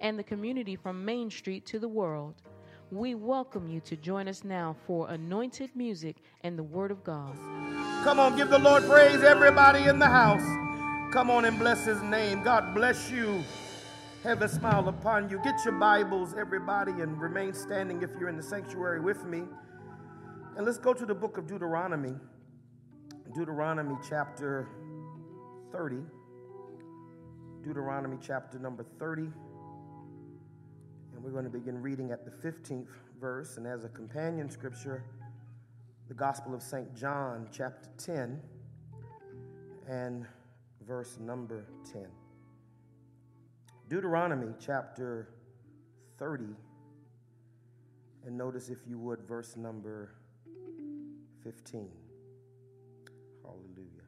and the community from Main Street to the world. We welcome you to join us now for anointed music and the Word of God. Come on, give the Lord praise, everybody in the house. Come on and bless His name. God bless you. Heaven smile upon you. Get your Bibles, everybody, and remain standing if you're in the sanctuary with me. And let's go to the book of Deuteronomy. Deuteronomy chapter 30. Deuteronomy chapter number 30. And we're going to begin reading at the 15th verse. And as a companion scripture, the Gospel of St. John, chapter 10, and verse number 10. Deuteronomy chapter 30. And notice, if you would, verse number 15. Hallelujah.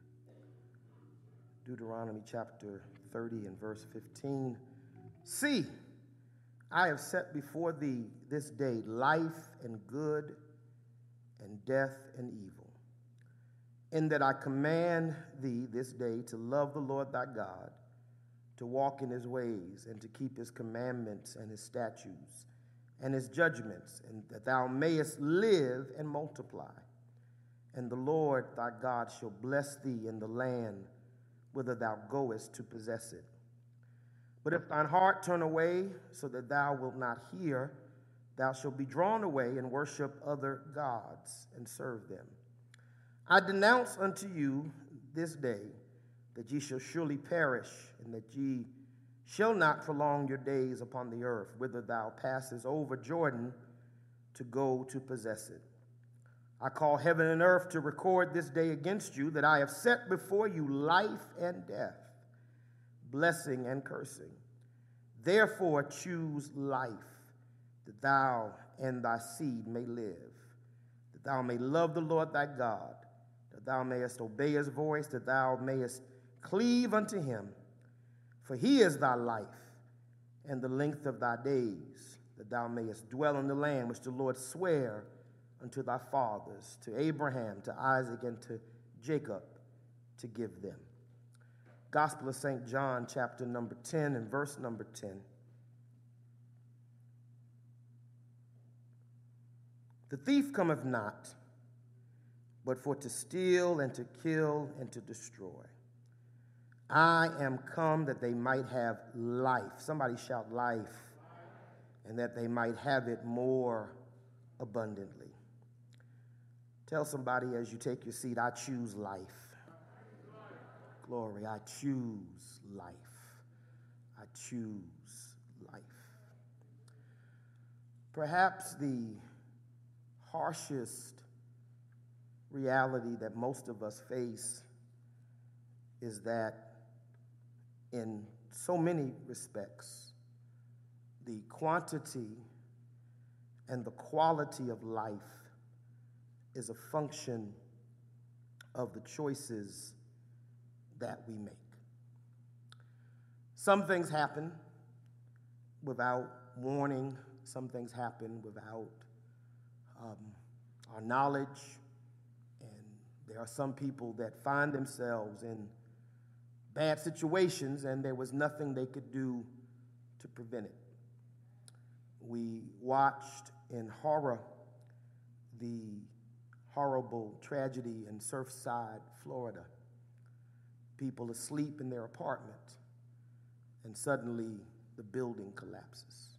Deuteronomy chapter 30 and verse 15. See, I have set before thee this day life and good and death and evil. In that I command thee this day to love the Lord thy God, to walk in his ways, and to keep his commandments and his statutes and his judgments, and that thou mayest live and multiply. And the Lord thy God shall bless thee in the land whither thou goest to possess it. But if thine heart turn away, so that thou wilt not hear, thou shalt be drawn away and worship other gods and serve them. I denounce unto you this day that ye shall surely perish, and that ye shall not prolong your days upon the earth, whither thou passest over Jordan to go to possess it. I call heaven and earth to record this day against you that I have set before you life and death, blessing and cursing. Therefore, choose life, that thou and thy seed may live, that thou may love the Lord thy God, that thou mayest obey his voice, that thou mayest cleave unto him. For he is thy life and the length of thy days, that thou mayest dwell in the land which the Lord sware unto thy fathers, to Abraham, to Isaac, and to Jacob, to give them. Gospel of St. John, chapter number 10, and verse number 10. The thief cometh not, but for to steal and to kill and to destroy. I am come that they might have life. Somebody shout life. And that they might have it more abundantly. Tell somebody as you take your seat, I choose life. Glory, I choose life. I choose life. Perhaps the harshest reality that most of us face is that in so many respects, the quantity and the quality of life is a function of the choices that we make. Some things happen without warning, some things happen without um, our knowledge, and there are some people that find themselves in bad situations and there was nothing they could do to prevent it. We watched in horror the horrible tragedy in Surfside, Florida. People asleep in their apartment, and suddenly the building collapses.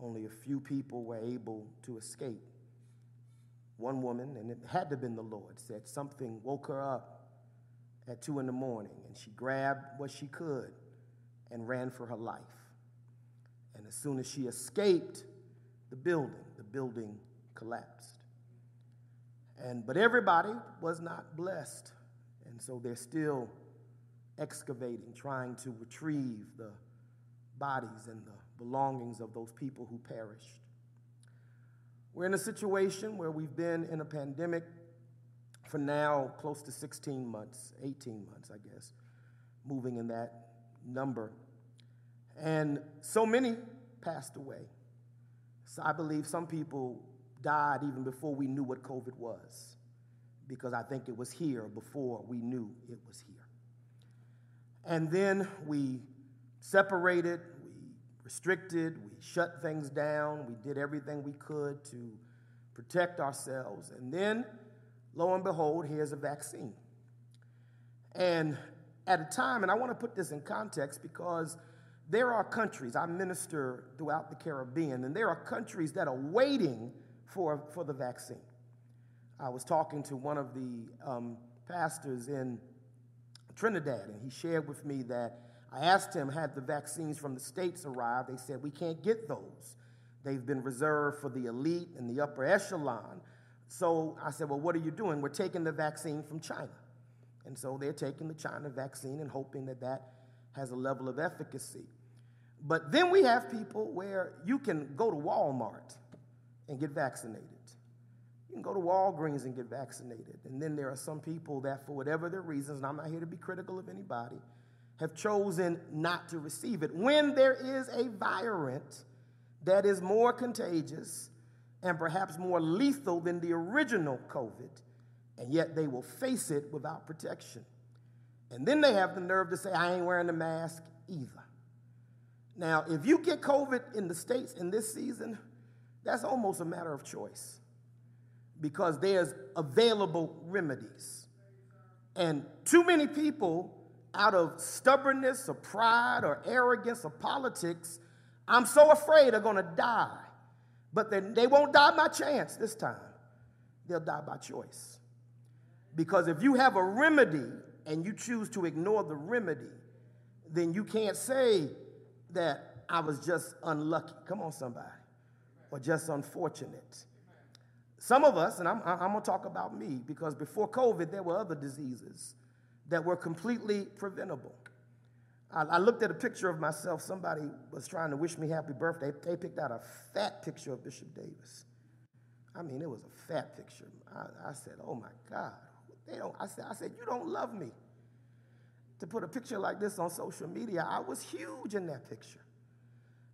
Only a few people were able to escape. One woman, and it had to have been the Lord, said something woke her up at two in the morning, and she grabbed what she could and ran for her life. And as soon as she escaped the building, the building collapsed. And, but everybody was not blessed. And so they're still excavating, trying to retrieve the bodies and the belongings of those people who perished. We're in a situation where we've been in a pandemic for now close to 16 months, 18 months, I guess, moving in that number. And so many passed away. So I believe some people died even before we knew what COVID was, because I think it was here before we knew it was here. And then we separated, we restricted, we shut things down, we did everything we could to protect ourselves. And then, lo and behold, here's a vaccine. And at a time, and I want to put this in context because there are countries, I minister throughout the Caribbean, and there are countries that are waiting for, for the vaccine. I was talking to one of the um, pastors in Trinidad, and he shared with me that I asked him, had the vaccines from the States arrived? They said, we can't get those. They've been reserved for the elite and the upper echelon. So I said, well, what are you doing? We're taking the vaccine from China. And so they're taking the China vaccine and hoping that that has a level of efficacy. But then we have people where you can go to Walmart and get vaccinated. You can go to Walgreens and get vaccinated. And then there are some people that, for whatever their reasons, and I'm not here to be critical of anybody, have chosen not to receive it. When there is a virus that is more contagious and perhaps more lethal than the original COVID, and yet they will face it without protection. And then they have the nerve to say, I ain't wearing a mask either. Now, if you get COVID in the States in this season, that's almost a matter of choice because there's available remedies. And too many people, out of stubbornness or pride or arrogance or politics, I'm so afraid are going to die. But they, they won't die by chance this time, they'll die by choice. Because if you have a remedy and you choose to ignore the remedy, then you can't say, that I was just unlucky. Come on, somebody. Or just unfortunate. Some of us, and I'm, I'm going to talk about me, because before COVID, there were other diseases that were completely preventable. I, I, looked at a picture of myself. Somebody was trying to wish me happy birthday. They picked out a fat picture of Bishop Davis. I mean, it was a fat picture. I, I said, "Oh my God!" They don't. I said, "I said you don't love me." to put a picture like this on social media. I was huge in that picture.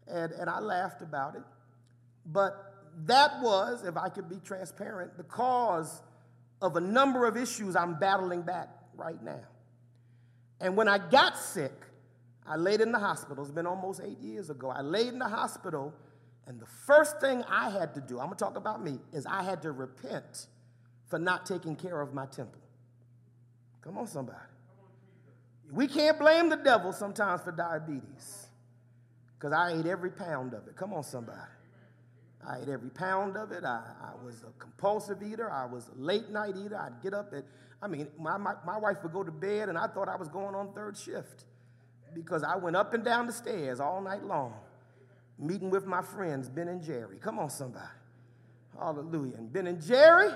And, and I laughed about it. But that was, if I could be transparent, the cause of a number of issues I'm battling back right now. And when I got sick, I laid in the hospital. It's been almost eight years ago. I laid in the hospital, and the first thing I had to do, I'm gonna talk about me, is I had to repent for not taking care of my temple. Come on, somebody. We can't blame the devil sometimes for diabetes because I ate every pound of it. Come on, somebody. I ate every pound of it. I, I was a compulsive eater. I was a late night eater. I'd get up at, I mean, my, my, my wife would go to bed and I thought I was going on third shift because I went up and down the stairs all night long meeting with my friends, Ben and Jerry. Come on, somebody. Hallelujah. And Ben and Jerry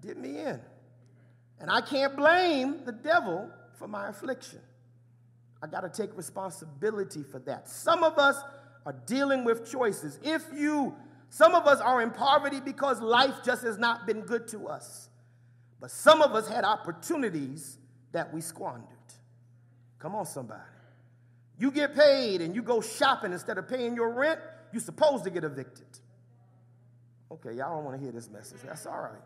did me in. And I can't blame the devil for my affliction. I got to take responsibility for that. Some of us are dealing with choices. If you, some of us are in poverty because life just has not been good to us. But some of us had opportunities that we squandered. Come on, somebody. You get paid and you go shopping instead of paying your rent, you're supposed to get evicted. Okay, y'all don't want to hear this message. That's all right.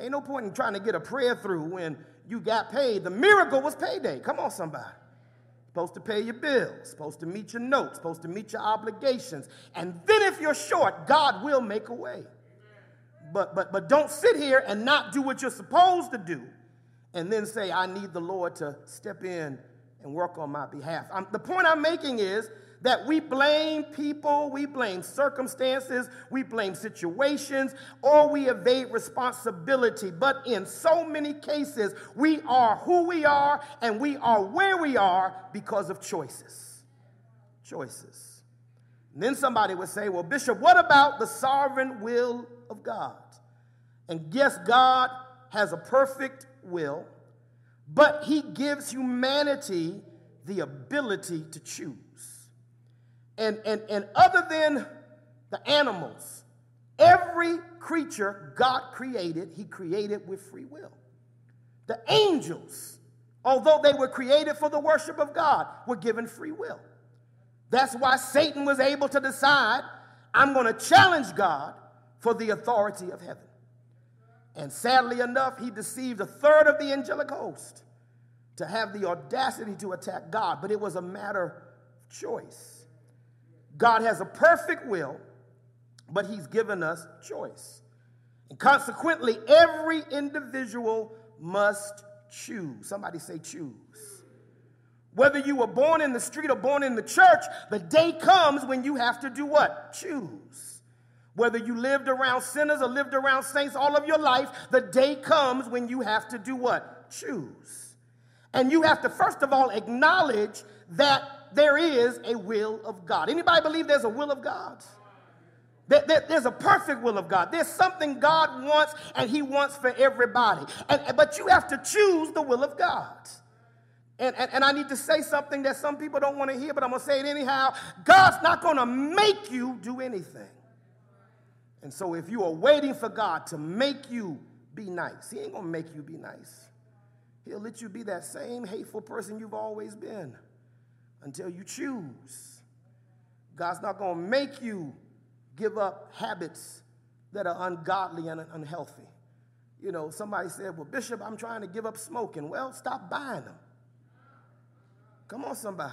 Ain't no point in trying to get a prayer through when you got paid. The miracle was payday. Come on, somebody. Supposed to pay your bills, supposed to meet your notes, supposed to meet your obligations. And then if you're short, God will make a way. But but but don't sit here and not do what you're supposed to do and then say, I need the Lord to step in and work on my behalf. I'm, the point I'm making is that we blame people, we blame circumstances, we blame situations, or we evade responsibility. But in so many cases, we are who we are and we are where we are because of choices. Choices. And then somebody would say, Well, Bishop, what about the sovereign will of God? And yes, God has a perfect will, but He gives humanity the ability to choose. And, and, and other than the animals, every creature God created, He created with free will. The angels, although they were created for the worship of God, were given free will. That's why Satan was able to decide, I'm going to challenge God for the authority of heaven. And sadly enough, he deceived a third of the angelic host to have the audacity to attack God, but it was a matter of choice. God has a perfect will, but he's given us choice. And consequently, every individual must choose. Somebody say, choose. Whether you were born in the street or born in the church, the day comes when you have to do what? Choose. Whether you lived around sinners or lived around saints all of your life, the day comes when you have to do what? Choose. And you have to first of all acknowledge that there is a will of God. Anybody believe there's a will of God? There's a perfect will of God. There's something God wants and He wants for everybody. And, but you have to choose the will of God. And, and, and I need to say something that some people don't want to hear, but I'm going to say it anyhow. God's not going to make you do anything. And so if you are waiting for God to make you be nice, He ain't going to make you be nice. He'll let you be that same hateful person you've always been until you choose. God's not going to make you give up habits that are ungodly and unhealthy. You know, somebody said, Well, Bishop, I'm trying to give up smoking. Well, stop buying them. Come on, somebody.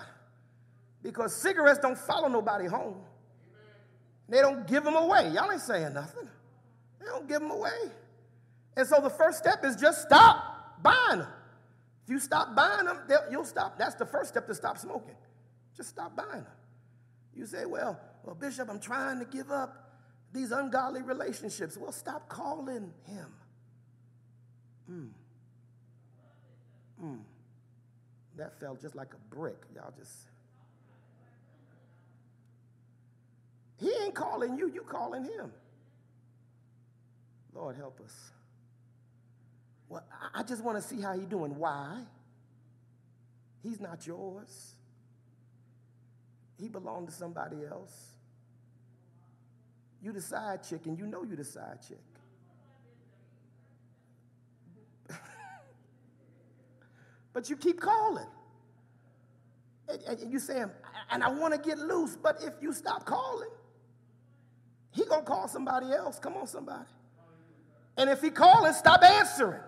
Because cigarettes don't follow nobody home. They don't give them away. Y'all ain't saying nothing. They don't give them away. And so the first step is just stop buying them. You stop buying them, you'll stop. That's the first step to stop smoking. Just stop buying them. You say, well, well, Bishop, I'm trying to give up these ungodly relationships. Well, stop calling him. Hmm. Hmm. That fell just like a brick. Y'all just. He ain't calling you, you calling him. Lord, help us. Well, I just want to see how he's doing. Why? He's not yours. He belonged to somebody else. You the side chick, and you know you the side chick. but you keep calling. And, and you saying, and I want to get loose, but if you stop calling, he gonna call somebody else. Come on, somebody. And if he calling, stop answering.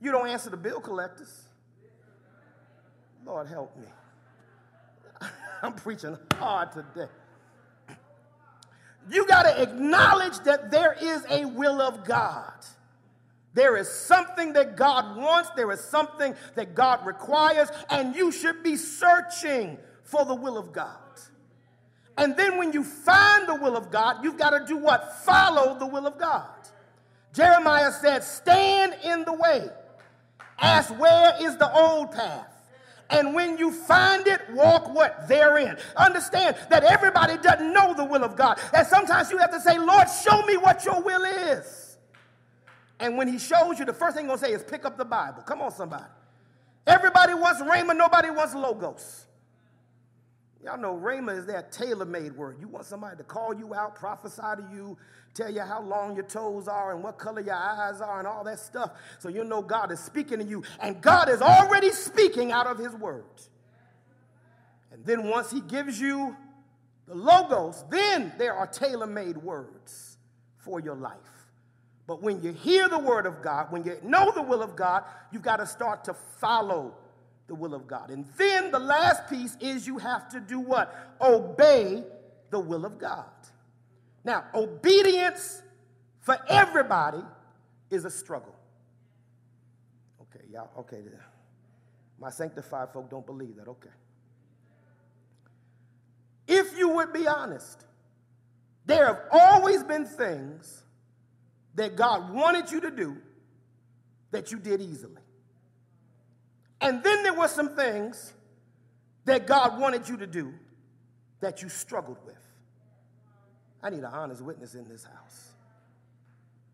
You don't answer the bill collectors. Lord help me. I'm preaching hard today. You got to acknowledge that there is a will of God. There is something that God wants, there is something that God requires, and you should be searching for the will of God. And then when you find the will of God, you've got to do what? Follow the will of God. Jeremiah said, Stand in the way. Ask where is the old path. And when you find it, walk what? Therein. Understand that everybody doesn't know the will of God. And sometimes you have to say, Lord, show me what your will is. And when he shows you, the first thing he's going to say is pick up the Bible. Come on, somebody. Everybody wants Rhema, nobody wants Logos. Y'all know Rhema is that tailor made word. You want somebody to call you out, prophesy to you, tell you how long your toes are and what color your eyes are and all that stuff. So you know God is speaking to you. And God is already speaking out of his word. And then once he gives you the Logos, then there are tailor made words for your life. But when you hear the word of God, when you know the will of God, you've got to start to follow the will of God. And then the last piece is you have to do what? Obey the will of God. Now, obedience for everybody is a struggle. Okay, y'all, okay. My sanctified folk don't believe that. Okay. If you would be honest, there have always been things that God wanted you to do that you did easily. And then there were some things that God wanted you to do that you struggled with. I need an honest witness in this house.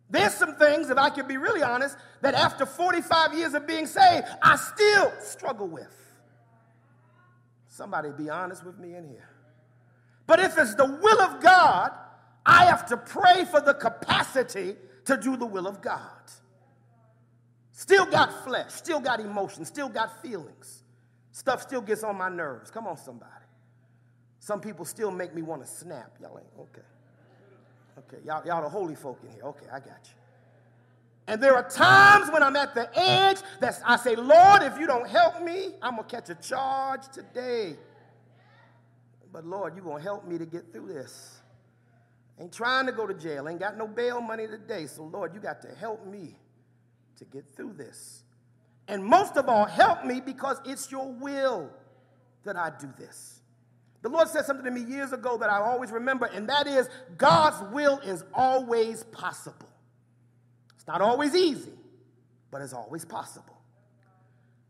There's some things, if I can be really honest, that after 45 years of being saved, I still struggle with. Somebody be honest with me in here. But if it's the will of God, I have to pray for the capacity to do the will of God. Still got flesh, still got emotions, still got feelings. Stuff still gets on my nerves. Come on, somebody. Some people still make me want to snap. Y'all ain't, okay. Okay, y'all, y'all the holy folk in here. Okay, I got you. And there are times when I'm at the edge that I say, Lord, if you don't help me, I'm going to catch a charge today. But Lord, you're going to help me to get through this. Ain't trying to go to jail, ain't got no bail money today. So, Lord, you got to help me to get through this. And most of all, help me because it's your will that I do this. The Lord said something to me years ago that I always remember, and that is God's will is always possible. It's not always easy, but it's always possible.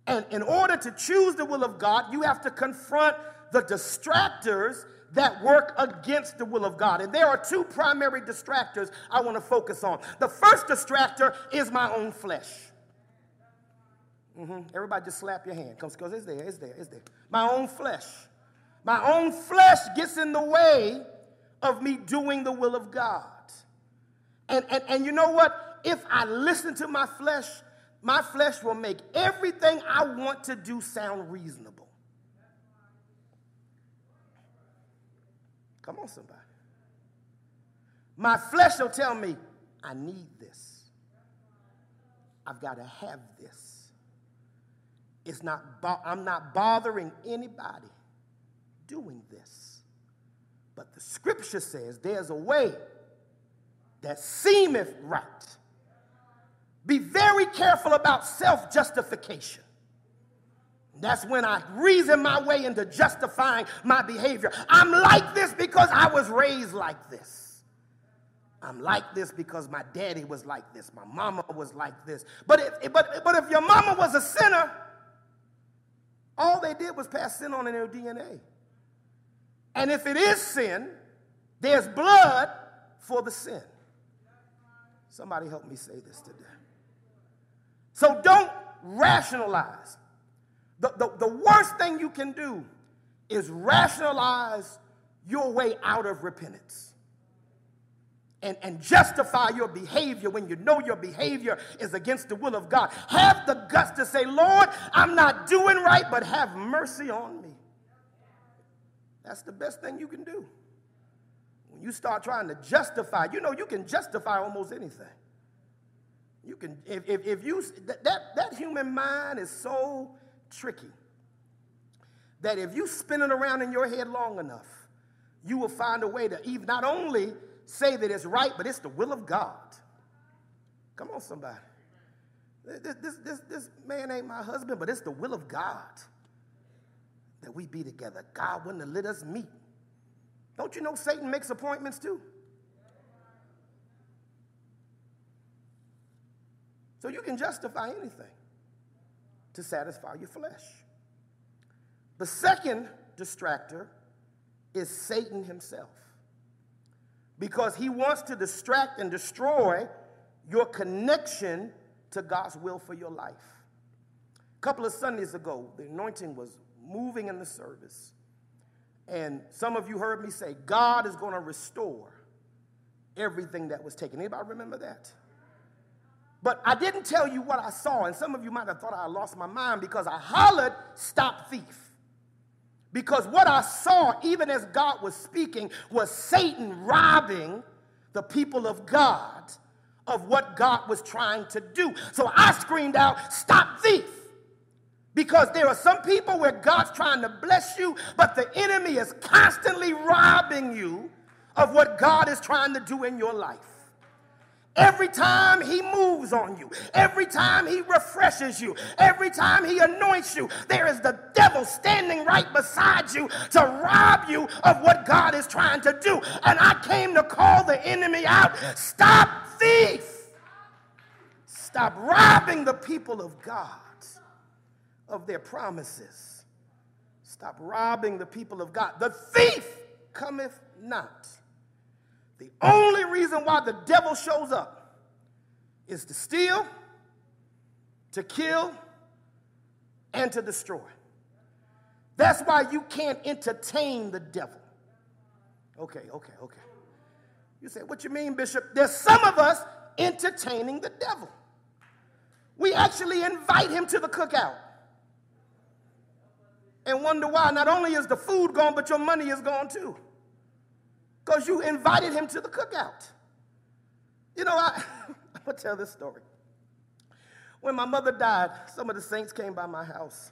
And in order to choose the will of God, you have to confront the distractors that work against the will of God. And there are two primary distractors I want to focus on. The first distractor is my own flesh. Mm-hmm. Everybody just slap your hand. Because it's there, it's there, it's there. My own flesh. My own flesh gets in the way of me doing the will of God. And, and, and you know what? If I listen to my flesh, my flesh will make everything I want to do sound reasonable. Come on, somebody. My flesh will tell me, I need this. I've got to have this. It's not bo- I'm not bothering anybody doing this. But the scripture says there's a way that seemeth right. Be very careful about self justification. That's when I reason my way into justifying my behavior. I'm like this because I was raised like this. I'm like this because my daddy was like this. My mama was like this. But if, but, but if your mama was a sinner, all they did was pass sin on in their DNA. And if it is sin, there's blood for the sin. Somebody help me say this today. So don't rationalize. The, the, the worst thing you can do is rationalize your way out of repentance and, and justify your behavior when you know your behavior is against the will of God. Have the guts to say, Lord, I'm not doing right, but have mercy on me. That's the best thing you can do. When you start trying to justify, you know, you can justify almost anything. You can, if, if, if you, that, that, that human mind is so tricky that if you spin it around in your head long enough, you will find a way to even not only say that it's right, but it's the will of God. Come on, somebody. This, this, this, this man ain't my husband, but it's the will of God that we be together. God wouldn't have let us meet. Don't you know Satan makes appointments too? So you can justify anything to satisfy your flesh. The second distractor is Satan himself. Because he wants to distract and destroy your connection to God's will for your life. A couple of Sundays ago, the anointing was moving in the service. And some of you heard me say, God is going to restore everything that was taken. Anybody remember that? But I didn't tell you what I saw, and some of you might have thought I lost my mind because I hollered, Stop thief. Because what I saw, even as God was speaking, was Satan robbing the people of God of what God was trying to do. So I screamed out, Stop thief. Because there are some people where God's trying to bless you, but the enemy is constantly robbing you of what God is trying to do in your life. Every time he moves on you, every time he refreshes you, every time he anoints you, there is the devil standing right beside you to rob you of what God is trying to do. And I came to call the enemy out stop, thief! Stop robbing the people of God of their promises. Stop robbing the people of God. The thief cometh not the only reason why the devil shows up is to steal, to kill, and to destroy. That's why you can't entertain the devil. Okay, okay, okay. You say, what you mean, Bishop? There's some of us entertaining the devil. We actually invite him to the cookout and wonder why not only is the food gone, but your money is gone too. Because you invited him to the cookout. You know, I, I'm going to tell this story. When my mother died, some of the saints came by my house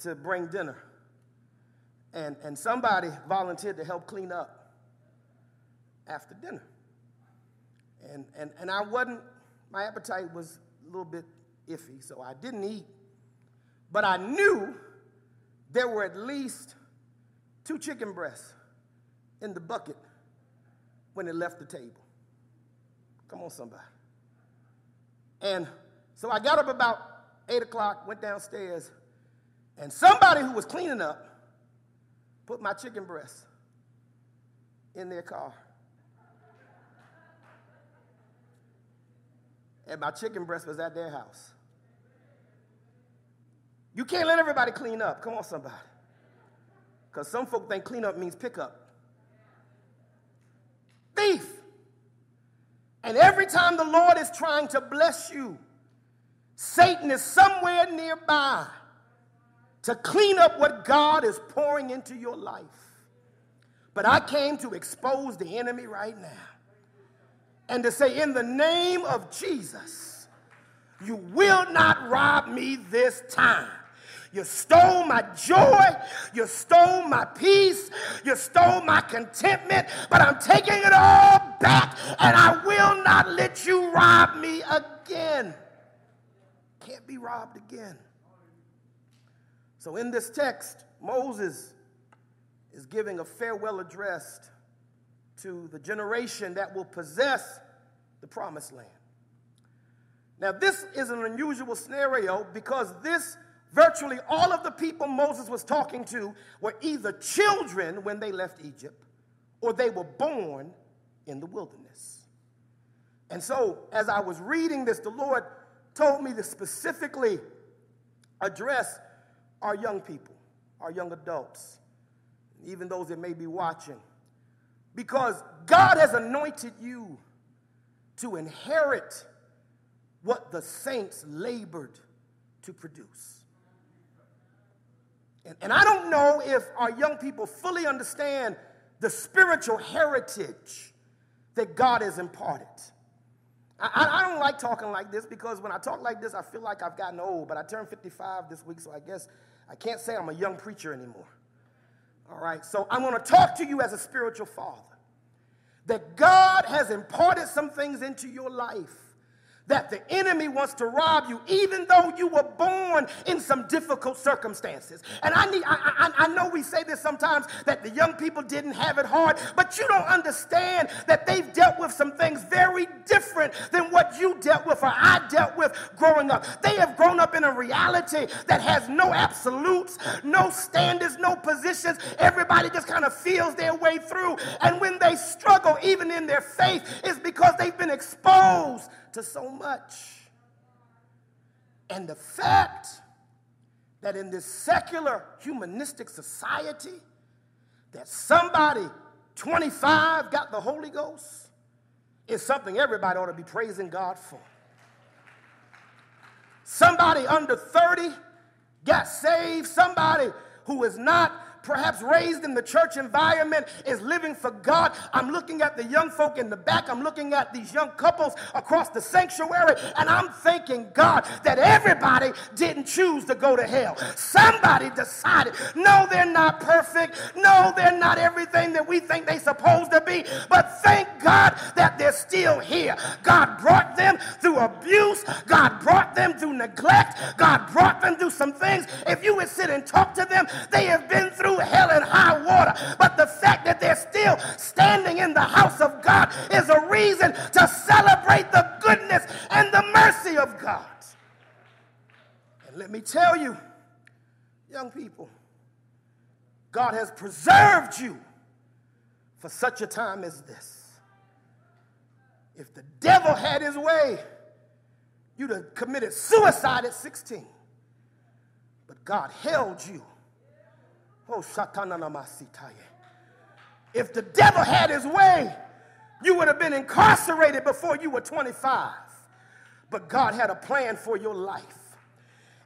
to bring dinner. And, and somebody volunteered to help clean up after dinner. And, and, and I wasn't, my appetite was a little bit iffy, so I didn't eat. But I knew there were at least two chicken breasts in the bucket when it left the table. Come on, somebody. And so I got up about 8 o'clock, went downstairs, and somebody who was cleaning up put my chicken breast in their car. And my chicken breast was at their house. You can't let everybody clean up. Come on, somebody. Because some folk think clean up means pick up. Thief. And every time the Lord is trying to bless you, Satan is somewhere nearby to clean up what God is pouring into your life. But I came to expose the enemy right now and to say, in the name of Jesus, you will not rob me this time. You stole my joy. You stole my peace. You stole my contentment. But I'm taking it all back and I will not let you rob me again. Can't be robbed again. So, in this text, Moses is giving a farewell address to the generation that will possess the promised land. Now, this is an unusual scenario because this virtually all of the people Moses was talking to were either children when they left Egypt or they were born in the wilderness. And so, as I was reading this, the Lord told me to specifically address our young people, our young adults, even those that may be watching. Because God has anointed you to inherit what the saints labored to produce. And, and I don't know if our young people fully understand the spiritual heritage that God has imparted. I, I, don't like talking like this because when I talk like this, I feel like I've gotten old, but I turned 55 this week, so I guess I can't say I'm a young preacher anymore. All right, so I'm going to talk to you as a spiritual father that God has imparted some things into your life that the enemy wants to rob you, even though you were born in some difficult circumstances. And I need, I, I, I, know we say this sometimes that the young people didn't have it hard, but you don't understand that they've dealt with some things very different than what you dealt with or I dealt with growing up. They have grown up in a reality that has no absolutes, no standards, no positions. Everybody just kind of feels their way through. And when they struggle, even in their faith, is because they've been exposed to so much. And the fact that in this secular humanistic society that somebody 25 got the Holy Ghost is something everybody ought to be praising God for. Somebody under 30 got saved, somebody who is not perhaps raised in the church environment, is living for God. I'm looking at the young folk in the back. I'm looking at these young couples across the sanctuary, and I'm thanking God that everybody didn't choose to go to hell. Somebody decided, no, they're not perfect. No, they're not everything that we think they're supposed to be. But thank God that they're still here. God brought them through abuse. God brought them through neglect. God brought them through some things. If you would sit and talk to them, they have been through through hell and high water. But the fact that they're still standing in the house of God is a reason to celebrate the goodness and the mercy of God. And let me tell you, young people, God has preserved you for such a time as this. If the devil had his way, you'd have committed suicide at 16. But God held you Oh. If the devil had his way, you would have been incarcerated before you were 25. But God had a plan for your life.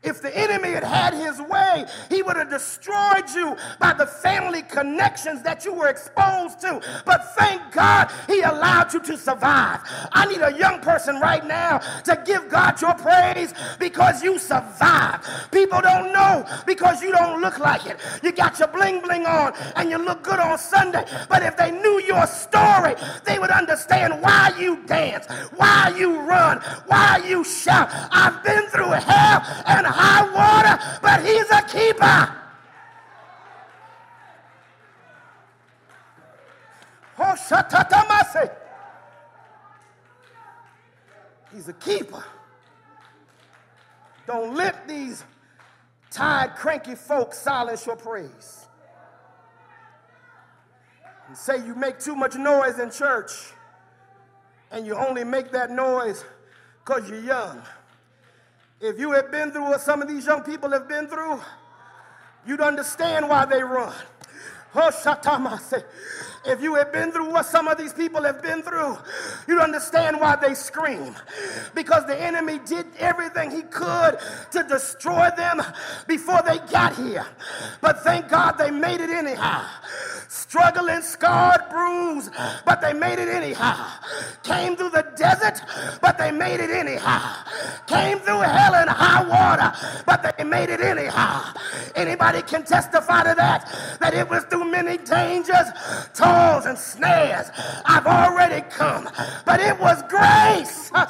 If the enemy had had his way, he would have destroyed you by the family connections that you were exposed to. But thank God he allowed you to survive. I need a young person right now to give God your praise because you survived. People don't know because you don't look like it. You got your bling bling on and you look good on Sunday. But if they knew your story, they would understand why you dance, why you run, why you shout. I've been through hell and high water, but he's a keeper. He's a keeper. Don't let these tired, cranky folks silence your praise. And say you make too much noise in church and you only make that noise because you're young. If you have been through what some of these young people have been through, you'd understand why they run. Oh. If you have been through what some of these people have been through, you'd understand why they scream. Because the enemy did everything he could to destroy them before they got here. But thank God they made it anyhow struggling, scarred, bruised, but they made it anyhow. Came through the desert, but they made it anyhow. Came through hell and high water, but they made it anyhow. Anybody can testify to that, that it was through many dangers, toils, and snares. I've already come, but it was grace.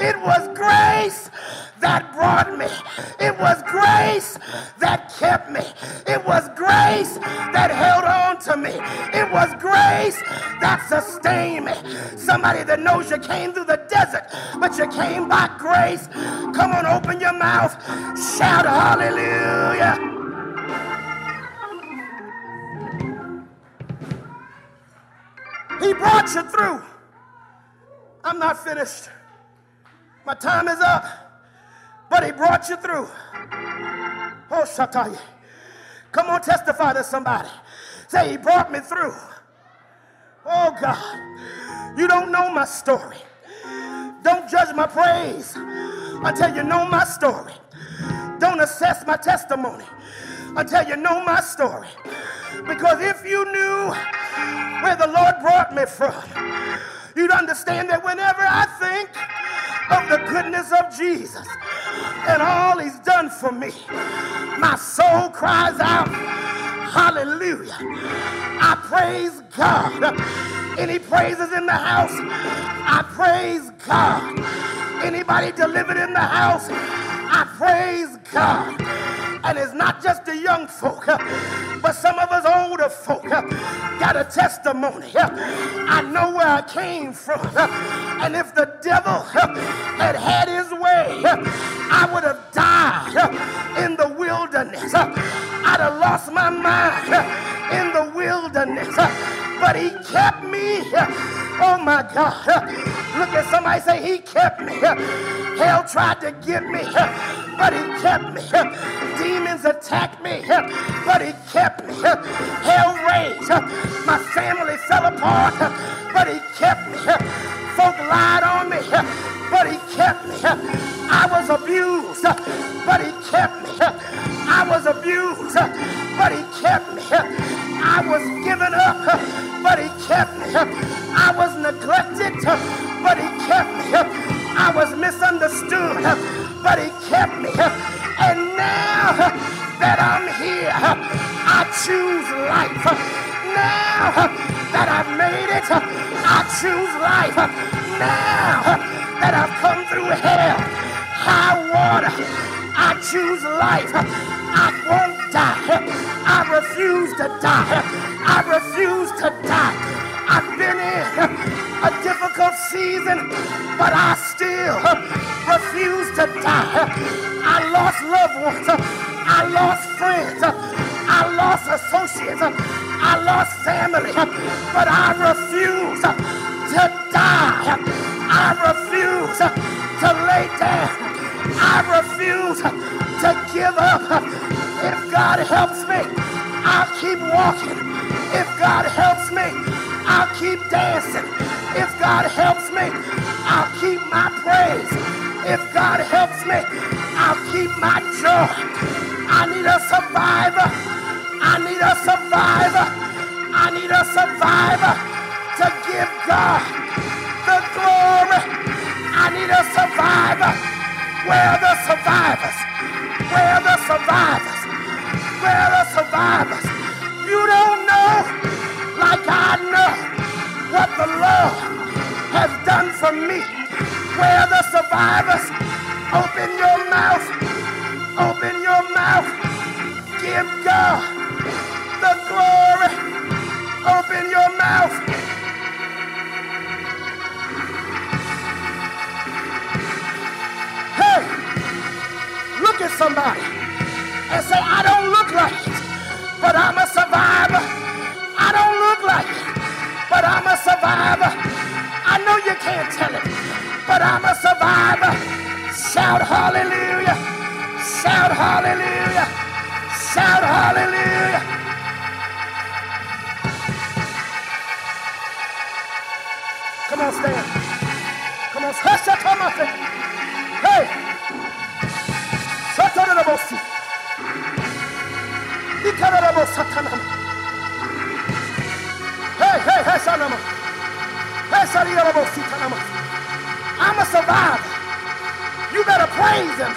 It was grace that brought me. It was grace that kept me. It was grace that held on to me. It was grace that sustained me. Somebody that knows you came through the desert, but you came by grace. Come on, open your mouth. Shout hallelujah. He brought you through. I'm not finished. My time is up. But he brought you through. Oh, Shataye. Come on, testify to somebody. Say, He brought me through. Oh, God. You don't know my story. Don't judge my praise until you know my story. Don't assess my testimony until you know my story. Because if you knew where the Lord brought me from, you'd understand that whenever I think of the goodness of Jesus and all he's done for me, my soul cries out, Hallelujah. I praise God. Any praises in the house? I praise God. Anybody delivered in the house? I praise God. And it's not just the young folk, uh, but some of us older folk uh, got a testimony. Uh, I know where I came from. And if the devil had had his way, I would have died in the wilderness. I'd have lost my mind in the wilderness. But he kept me. Oh my God. Look at somebody say, He kept me. Hell tried to get me, but He kept me. Demons attacked me, but He kept me. Hell raged. My family fell apart, but He kept me. Folk lied on me, but He kept me. I was abused, but He kept me. I was abused, but He kept me. I was given up, but He kept me. But He kept me. I was misunderstood, but He kept me. And now that I'm here, I choose life. Now that I've made it, I choose life. Now that I've come through hell, high water, I choose life. I won't die. I refuse to die. I refuse to die. But I still refuse to die. I lost loved ones. I lost friends. I lost associates. I lost family, but I refuse to die. I refuse to lay down. I refuse to give up. If God helps me, survivor. I need a survivor to give God the glory. I need a survivor. Where are the survivors? Where are the survivors? Where are the survivors? You don't know, like I know, what the Lord has done for me. Where are the survivors? Open your mouth. Open your mouth. Give God glory. Open your mouth. Hey, look at somebody and say, I don't look like it, but I'm a survivor. I don't look like it, but I'm a survivor. I know you can't tell it, but I'm a survivor. Shout hallelujah. Shout hallelujah. Shout hallelujah. On, stand. Come on, hush up, come on. Hey. Satanabosi. Ikarabo Satanama. Hey, hey, hey, Sanama. Hey, Sariabo Sitanama. I'm a survivor. You better praise him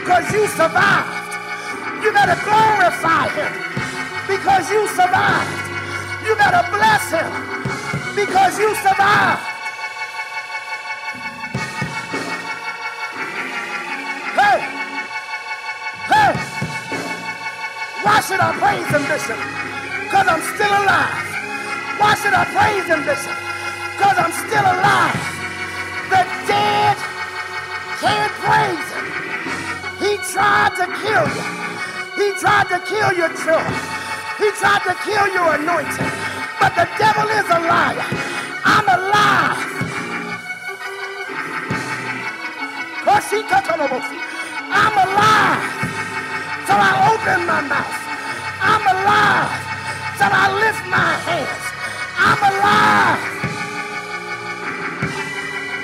because you survived. You better glorify him because you survived. You better bless him because you survived. Hey, hey, why should I praise him, Bishop? Because I'm still alive. Why should I praise him, Bishop? Because I'm still alive. The dead can't praise him. He tried to kill you. He tried to kill your joy. He tried to kill your anointing. But the devil is a liar. I'm alive. I'm alive. So I open my mouth. I'm alive. So I lift my hands. I'm alive.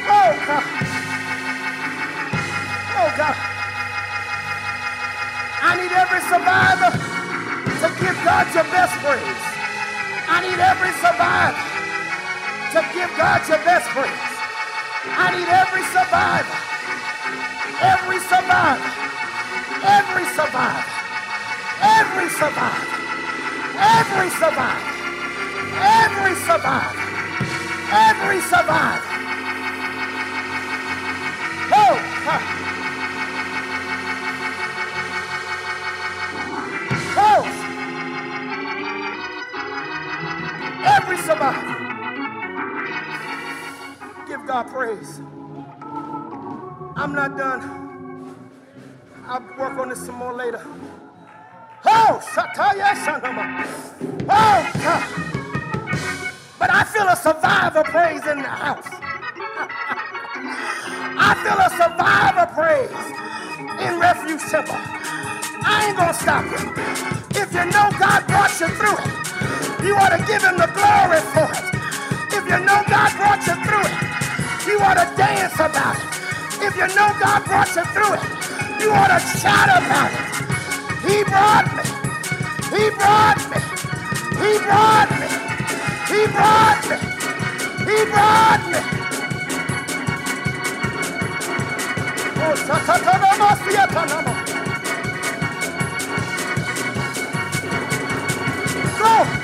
Oh God. Oh God. I need every survivor to give God your best praise. I need every survivor to give God your best praise. I need every survivor. Every survivor Every survivor, every survivor, every survivor, every survivor, every survivor. Oh, huh. God praise. I'm not done. I'll work on this some more later. Oh, Sataya Shanama. Oh, God. But I feel a survivor praise in the house. I feel a survivor praise in Refuge Temple. I ain't gonna stop you. If you know God brought you through it, you ought to give him the glory for it. If you know God brought you through it, you ought to dance about it. If you know God brought you through it, you ought to shout about it. He brought me. He brought me. He brought me. He brought me. He brought me. Go.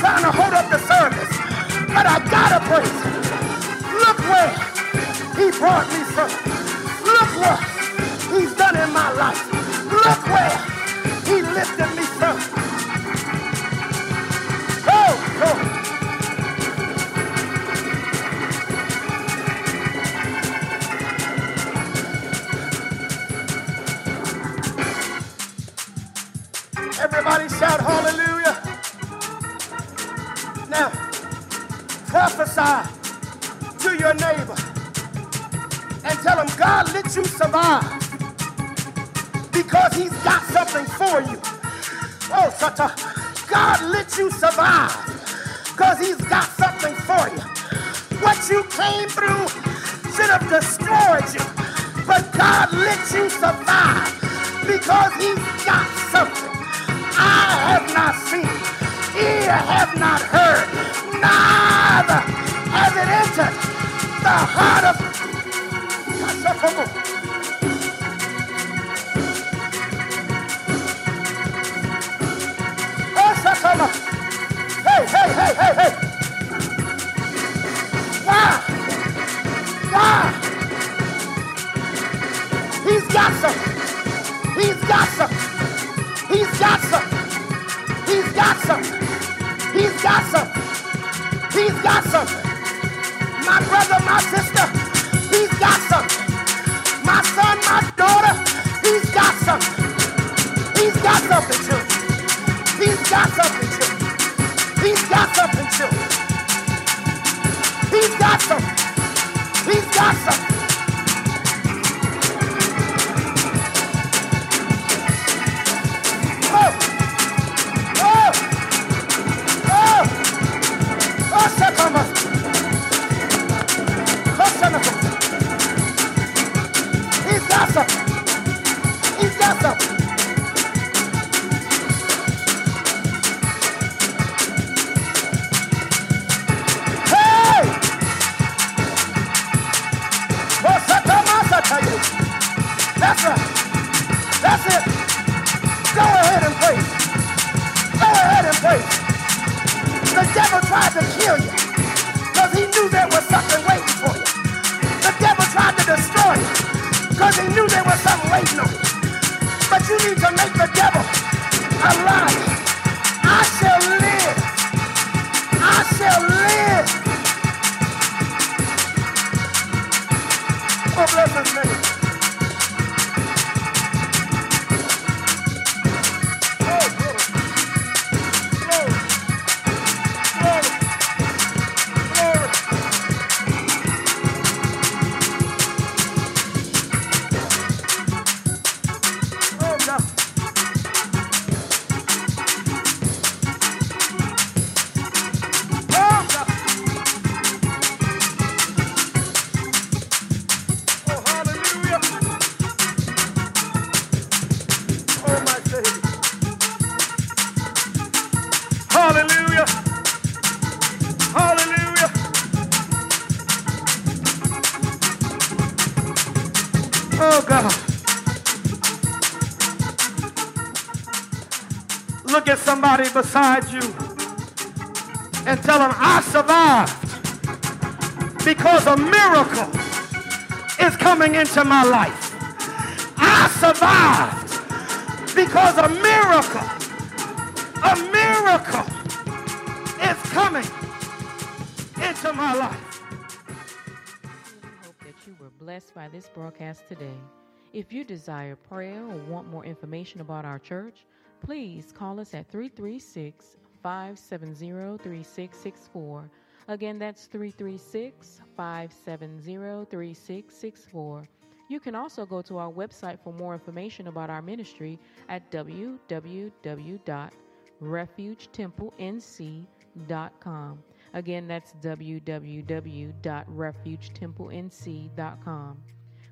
Trying to hold up the service, but I gotta praise. Look where he brought me from. Look what he's done in my life. Look where he lifted me from. You survive because he's got something for you. Oh, Sata, God let you survive because he's got something for you. What you came through should have destroyed you, but God let you survive because he's got something. I have not seen, ear have not heard, neither has it entered the heart of He's beside you and tell them, I survived because a miracle is coming into my life. I survived because a miracle, a miracle is coming into my life. We hope that you were blessed by this broadcast today. If you desire prayer or want more information about our church, please call us at 336 570 3664. Again, that's 336 570 3664. You can also go to our website for more information about our ministry at www.refugetemple.nc.com. Again, that's www.refugetemple.nc.com.